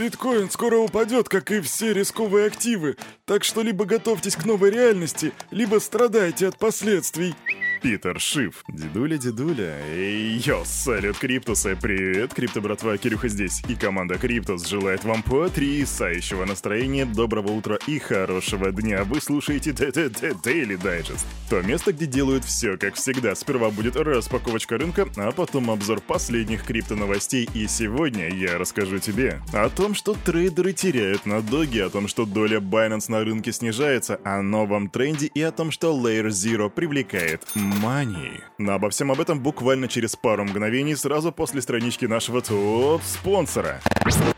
Биткоин скоро упадет, как и все рисковые активы, так что либо готовьтесь к новой реальности, либо страдайте от последствий. Питер Шиф. Дедуля, дедуля. Эй, йо, салют, Криптусы. Привет, Крипто братва, Кирюха здесь. И команда Криптус желает вам потрясающего настроения, доброго утра и хорошего дня. Вы слушаете Daily Digest. То место, где делают все, как всегда. Сперва будет распаковочка рынка, а потом обзор последних крипто новостей. И сегодня я расскажу тебе о том, что трейдеры теряют на доги, о том, что доля Binance на рынке снижается, о новом тренде и о том, что Layer Zero привлекает Money. Но обо всем об этом буквально через пару мгновений сразу после странички нашего топ-спонсора.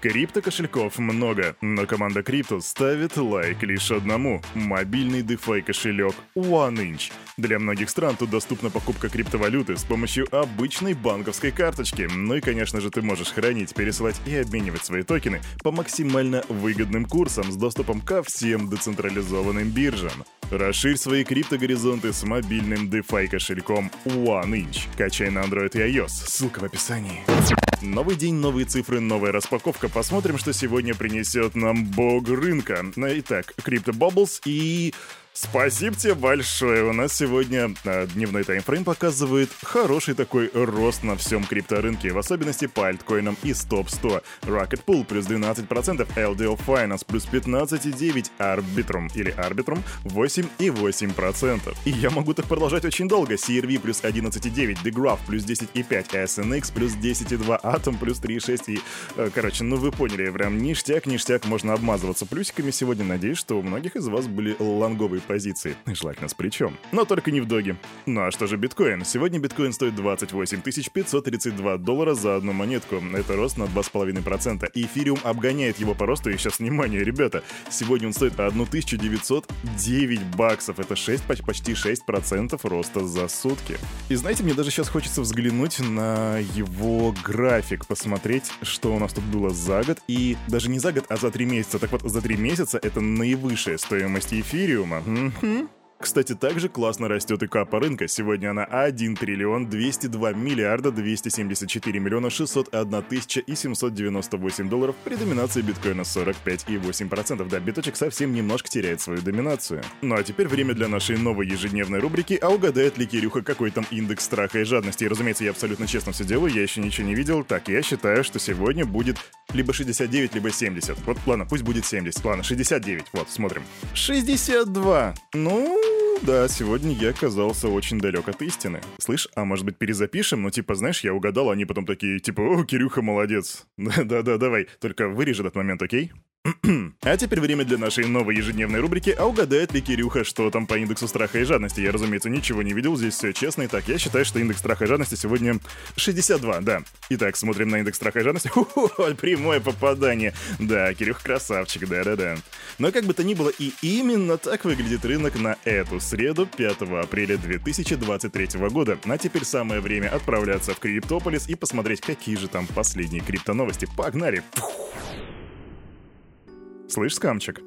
Крипто-кошельков много, но команда Crypto ставит лайк лишь одному – мобильный DeFi кошелек OneInch. Для многих стран тут доступна покупка криптовалюты с помощью обычной банковской карточки. Ну и, конечно же, ты можешь хранить, пересылать и обменивать свои токены по максимально выгодным курсам с доступом ко всем децентрализованным биржам. Расширь свои криптогоризонты с мобильным DeFi кошельком OneInch. Качай на Android и iOS. Ссылка в описании. Новый день, новые цифры, новая распаковка. Посмотрим, что сегодня принесет нам бог рынка. Итак, Crypto и Спасибо тебе большое. У нас сегодня э, дневной таймфрейм показывает хороший такой рост на всем крипторынке, в особенности по альткоинам и стоп-100. Rocket Pool плюс 12%, LDO Finance плюс 15,9%, Arbitrum или Arbitrum 8,8%. И я могу так продолжать очень долго. CRV плюс 11,9%, The плюс 10,5%, SNX плюс 10,2%, Atom плюс 3,6%. И, э, короче, ну вы поняли, прям ништяк, ништяк, можно обмазываться плюсиками сегодня. Надеюсь, что у многих из вас были лонговые позиции. Желательно с плечом. Но только не в доге. Ну а что же биткоин? Сегодня биткоин стоит 28 532 доллара за одну монетку. Это рост на 2,5%. Эфириум обгоняет его по росту. И сейчас, внимание, ребята, сегодня он стоит 1909 баксов. Это 6, почти 6% роста за сутки. И знаете, мне даже сейчас хочется взглянуть на его график, посмотреть, что у нас тут было за год. И даже не за год, а за 3 месяца. Так вот, за 3 месяца это наивысшая стоимость эфириума. 嗯。哼 Кстати, также классно растет и капа рынка. Сегодня она 1 триллион 202 миллиарда 274 миллиона 601 тысяча и 798 долларов при доминации биткоина 45,8%. Да, биточек совсем немножко теряет свою доминацию. Ну а теперь время для нашей новой ежедневной рубрики «А угадает ли Кирюха какой там индекс страха и жадности?» И, разумеется, я абсолютно честно все делаю, я еще ничего не видел. Так, я считаю, что сегодня будет либо 69, либо 70. Вот, ладно, пусть будет 70. Ладно, 69. Вот, смотрим. 62. Ну, да, сегодня я оказался очень далек от истины. Слышь, а может быть перезапишем? Ну, типа, знаешь, я угадал, они потом такие, типа, о, Кирюха молодец. Да-да-да, давай. Только вырежи этот момент, окей? А теперь время для нашей новой ежедневной рубрики «А угадает ли Кирюха, что там по индексу страха и жадности?» Я, разумеется, ничего не видел, здесь все честно. Итак, я считаю, что индекс страха и жадности сегодня 62, да. Итак, смотрим на индекс страха и жадности. Хо-хо, прямое попадание. Да, Кирюха красавчик, да-да-да. Но как бы то ни было, и именно так выглядит рынок на эту среду, 5 апреля 2023 года. А теперь самое время отправляться в Криптополис и посмотреть, какие же там последние крипто-новости. Погнали! Фух. Слышь, скамчик,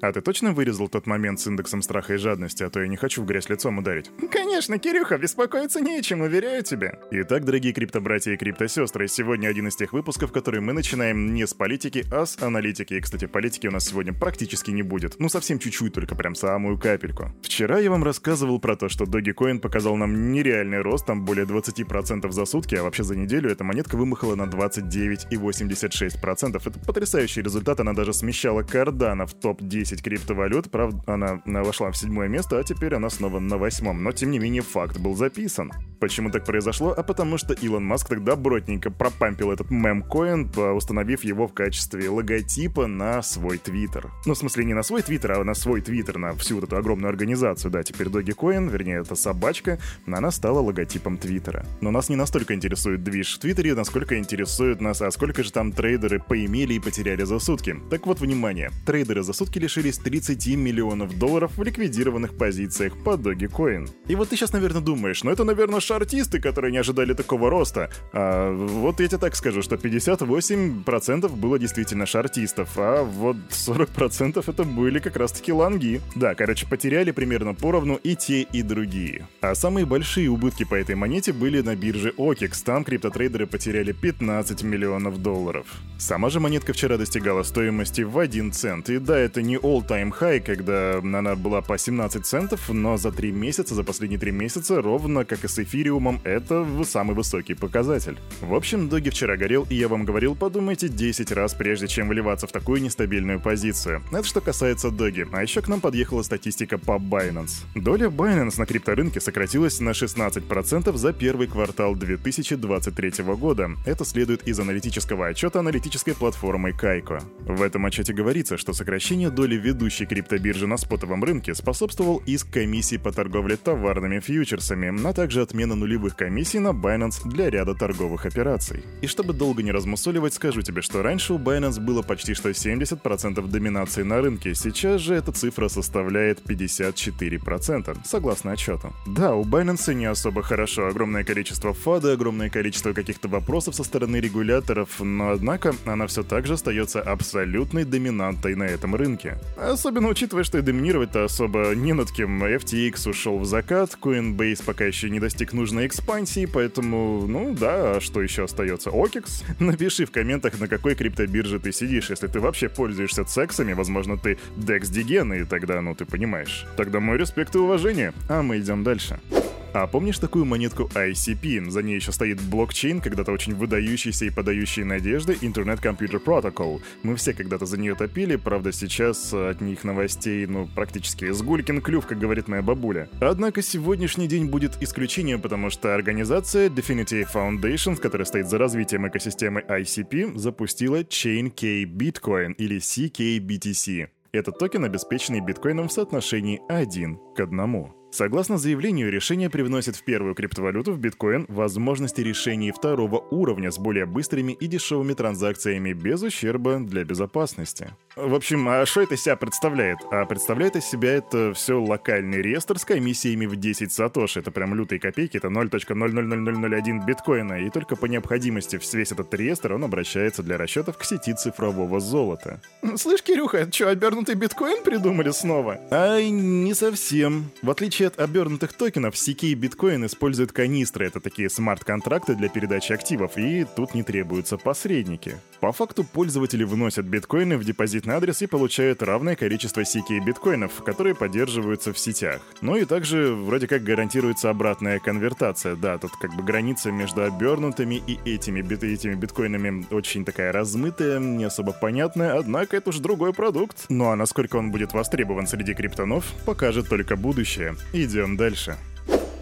а ты точно вырезал тот момент с индексом страха и жадности, а то я не хочу в грязь лицом ударить? Конечно, Кирюха, беспокоиться нечем, уверяю тебя. Итак, дорогие криптобратья и криптосестры, сегодня один из тех выпусков, который мы начинаем не с политики, а с аналитики. И, кстати, политики у нас сегодня практически не будет. Ну, совсем чуть-чуть, только прям самую капельку. Вчера я вам рассказывал про то, что Dogecoin показал нам нереальный рост, там более 20% за сутки, а вообще за неделю эта монетка вымахала на 29,86%. Это потрясающий результат, она даже смещала Cardano в топ-10 10 криптовалют. Правда, она вошла в седьмое место, а теперь она снова на восьмом. Но, тем не менее, факт был записан. Почему так произошло? А потому что Илон Маск тогда бротненько пропампил этот мемкоин, установив его в качестве логотипа на свой твиттер. Ну, в смысле, не на свой твиттер, а на свой твиттер, на всю вот эту огромную организацию. Да, теперь Dogecoin, вернее, это собачка, она стала логотипом твиттера. Но нас не настолько интересует движ в твиттере, насколько интересует нас, а сколько же там трейдеры поимели и потеряли за сутки. Так вот, внимание, трейдеры за сутки лишились лишились 30 миллионов долларов в ликвидированных позициях по Dogecoin. И вот ты сейчас, наверное, думаешь, ну это, наверное, шартисты, которые не ожидали такого роста. А вот я тебе так скажу, что 58% было действительно шартистов, а вот 40% это были как раз-таки лонги. Да, короче, потеряли примерно поровну и те, и другие. А самые большие убытки по этой монете были на бирже OKEX, там криптотрейдеры потеряли 15 миллионов долларов. Сама же монетка вчера достигала стоимости в 1 цент, и да, это не all-time high, когда она была по 17 центов, но за 3 месяца, за последние 3 месяца, ровно как и с эфириумом, это самый высокий показатель. В общем, Доги вчера горел, и я вам говорил, подумайте 10 раз, прежде чем выливаться в такую нестабильную позицию. Это что касается Доги. А еще к нам подъехала статистика по Binance. Доля Binance на крипторынке сократилась на 16% за первый квартал 2023 года. Это следует из аналитического отчета аналитической платформы Kaiko. В этом отчете говорится, что сокращение доли ведущей криптобиржи на спотовом рынке способствовал иск комиссии по торговле товарными фьючерсами, а также отмена нулевых комиссий на Binance для ряда торговых операций. И чтобы долго не размусоливать, скажу тебе, что раньше у Binance было почти что 70% доминации на рынке, сейчас же эта цифра составляет 54%, согласно отчету. Да, у Binance не особо хорошо, огромное количество фада, огромное количество каких-то вопросов со стороны регуляторов, но однако она все так же остается абсолютной доминантой на этом рынке. Особенно учитывая, что и доминировать-то особо не над кем. FTX ушел в закат, Coinbase пока еще не достиг нужной экспансии, поэтому, ну да, а что еще остается? OKEX? Напиши в комментах, на какой криптобирже ты сидишь. Если ты вообще пользуешься сексами, возможно, ты Dex Диген, и тогда, ну ты понимаешь. Тогда мой респект и уважение. А мы идем дальше. А помнишь такую монетку ICP? За ней еще стоит блокчейн, когда-то очень выдающийся и подающий надежды Internet Computer Protocol. Мы все когда-то за нее топили, правда сейчас от них новостей, ну, практически с гулькин клюв, как говорит моя бабуля. Однако сегодняшний день будет исключением, потому что организация Definity Foundation, которая стоит за развитием экосистемы ICP, запустила Chain K Bitcoin или CKBTC. Этот токен, обеспеченный биткоином в соотношении 1 к 1. Согласно заявлению, решение привносит в первую криптовалюту в биткоин возможности решений второго уровня с более быстрыми и дешевыми транзакциями без ущерба для безопасности. В общем, а что это себя представляет? А представляет из себя это все локальный реестр с комиссиями в 10 сатоши. Это прям лютые копейки, это 0.000001 биткоина. И только по необходимости весь этот реестр он обращается для расчетов к сети цифрового золота. Слышь, Кирюха, что, обернутый биткоин придумали снова? Ай, не совсем. В отличие от обернутых токенов, CK и биткоин используют канистры, это такие смарт-контракты для передачи активов, и тут не требуются посредники. По факту пользователи вносят биткоины в депозитный адрес и получают равное количество CK биткоинов, которые поддерживаются в сетях. Ну и также вроде как гарантируется обратная конвертация. Да, тут как бы граница между обернутыми и этими, бит этими биткоинами очень такая размытая, не особо понятная, однако это уж другой продукт. Ну а насколько он будет востребован среди криптонов, покажет только будущее. Идем дальше.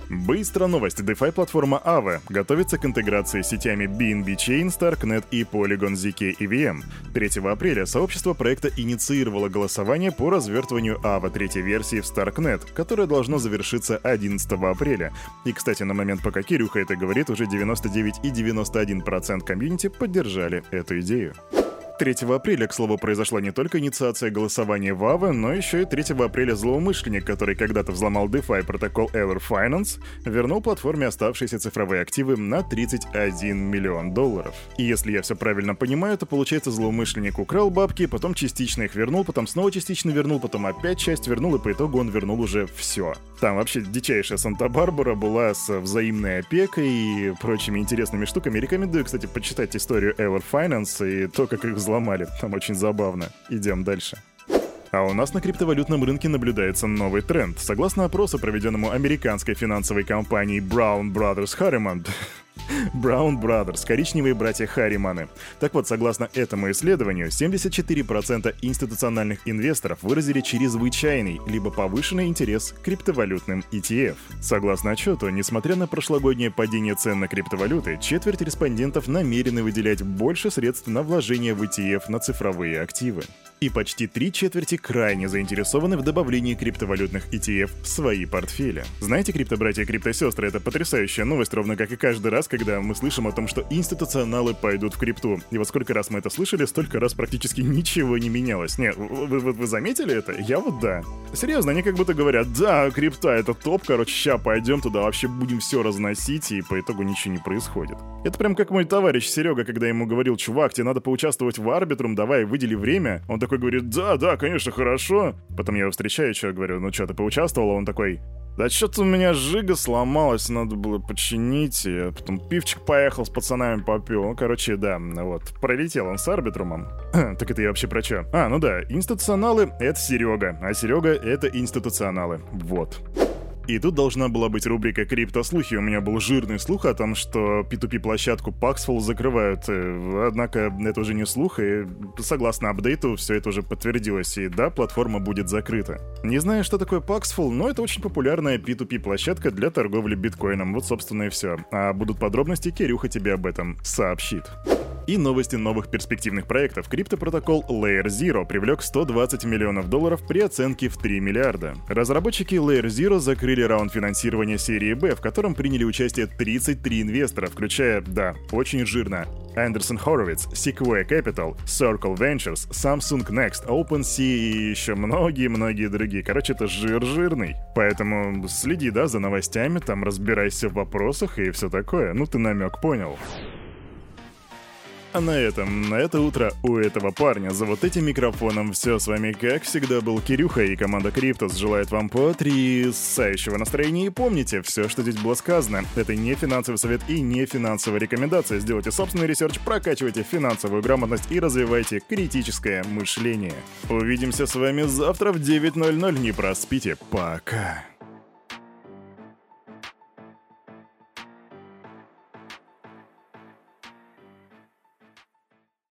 Быстро новость. DeFi платформа Aave готовится к интеграции с сетями BNB Chain, Starknet и Polygon ZK EVM. 3 апреля сообщество проекта инициировало голосование по развертыванию Aave третьей версии в Starknet, которое должно завершиться 11 апреля. И, кстати, на момент, пока Кирюха это говорит, уже 99,91% комьюнити поддержали эту идею. 3 апреля, к слову, произошла не только инициация голосования в АВА, но еще и 3 апреля злоумышленник, который когда-то взломал DeFi протокол Ever Finance, вернул платформе оставшиеся цифровые активы на 31 миллион долларов. И если я все правильно понимаю, то получается злоумышленник украл бабки, потом частично их вернул, потом снова частично вернул, потом опять часть вернул, и по итогу он вернул уже все. Там вообще дичайшая Санта-Барбара была с взаимной опекой и прочими интересными штуками. Рекомендую, кстати, почитать историю Ever Finance и то, как их взломали. Там очень забавно. Идем дальше. А у нас на криптовалютном рынке наблюдается новый тренд. Согласно опросу, проведенному американской финансовой компанией Brown Brothers Harriman, Brown Brothers, коричневые братья Харриманы. Так вот, согласно этому исследованию, 74% институциональных инвесторов выразили чрезвычайный либо повышенный интерес к криптовалютным ETF. Согласно отчету, несмотря на прошлогоднее падение цен на криптовалюты, четверть респондентов намерены выделять больше средств на вложение в ETF на цифровые активы. И почти три четверти крайне заинтересованы в добавлении криптовалютных ETF в свои портфели. Знаете, криптобратья и криптосестры, это потрясающая новость, ровно как и каждый раз, когда мы слышим о том, что институционалы пойдут в крипту. И вот сколько раз мы это слышали, столько раз практически ничего не менялось. Не, вы, вы, вы заметили это? Я вот да. Серьезно, они как будто говорят, да, крипта это топ, короче, ща пойдем туда, вообще будем все разносить, и по итогу ничего не происходит. Это прям как мой товарищ Серега, когда ему говорил, чувак, тебе надо поучаствовать в Арбитрум, давай, выдели время. Он такой говорит, да, да, конечно, хорошо. Потом я его встречаю, что говорю, ну что, ты поучаствовал? Он такой, да что-то у меня жига сломалась, надо было починить. Я потом пивчик поехал с пацанами попил. Ну, короче, да, вот. Пролетел он с арбитрумом. так это я вообще про что? А, ну да, институционалы — это Серега, а Серега — это институционалы. Вот. И тут должна была быть рубрика «Криптослухи». У меня был жирный слух о том, что P2P-площадку Paxful закрывают. Э, однако это уже не слух, и согласно апдейту все это уже подтвердилось. И да, платформа будет закрыта. Не знаю, что такое Paxful, но это очень популярная P2P-площадка для торговли биткоином. Вот, собственно, и все. А будут подробности, Кирюха тебе об этом сообщит. И новости новых перспективных проектов. Криптопротокол Layer Zero привлек 120 миллионов долларов при оценке в 3 миллиарда. Разработчики Layer Zero закрыли раунд финансирования серии B, в котором приняли участие 33 инвестора, включая, да, очень жирно, Andreessen Horowitz, Sequoia Capital, Circle Ventures, Samsung Next, OpenSea и еще многие-многие другие. Короче, это жир жирный. Поэтому следи, да, за новостями, там разбирайся в вопросах и все такое. Ну ты намек понял. А на этом, на это утро у этого парня за вот этим микрофоном все. С вами, как всегда, был Кирюха и команда Криптус желает вам потрясающего настроения. И помните, все, что здесь было сказано, это не финансовый совет и не финансовая рекомендация. Сделайте собственный research, прокачивайте финансовую грамотность и развивайте критическое мышление. Увидимся с вами завтра в 9.00. Не проспите. Пока.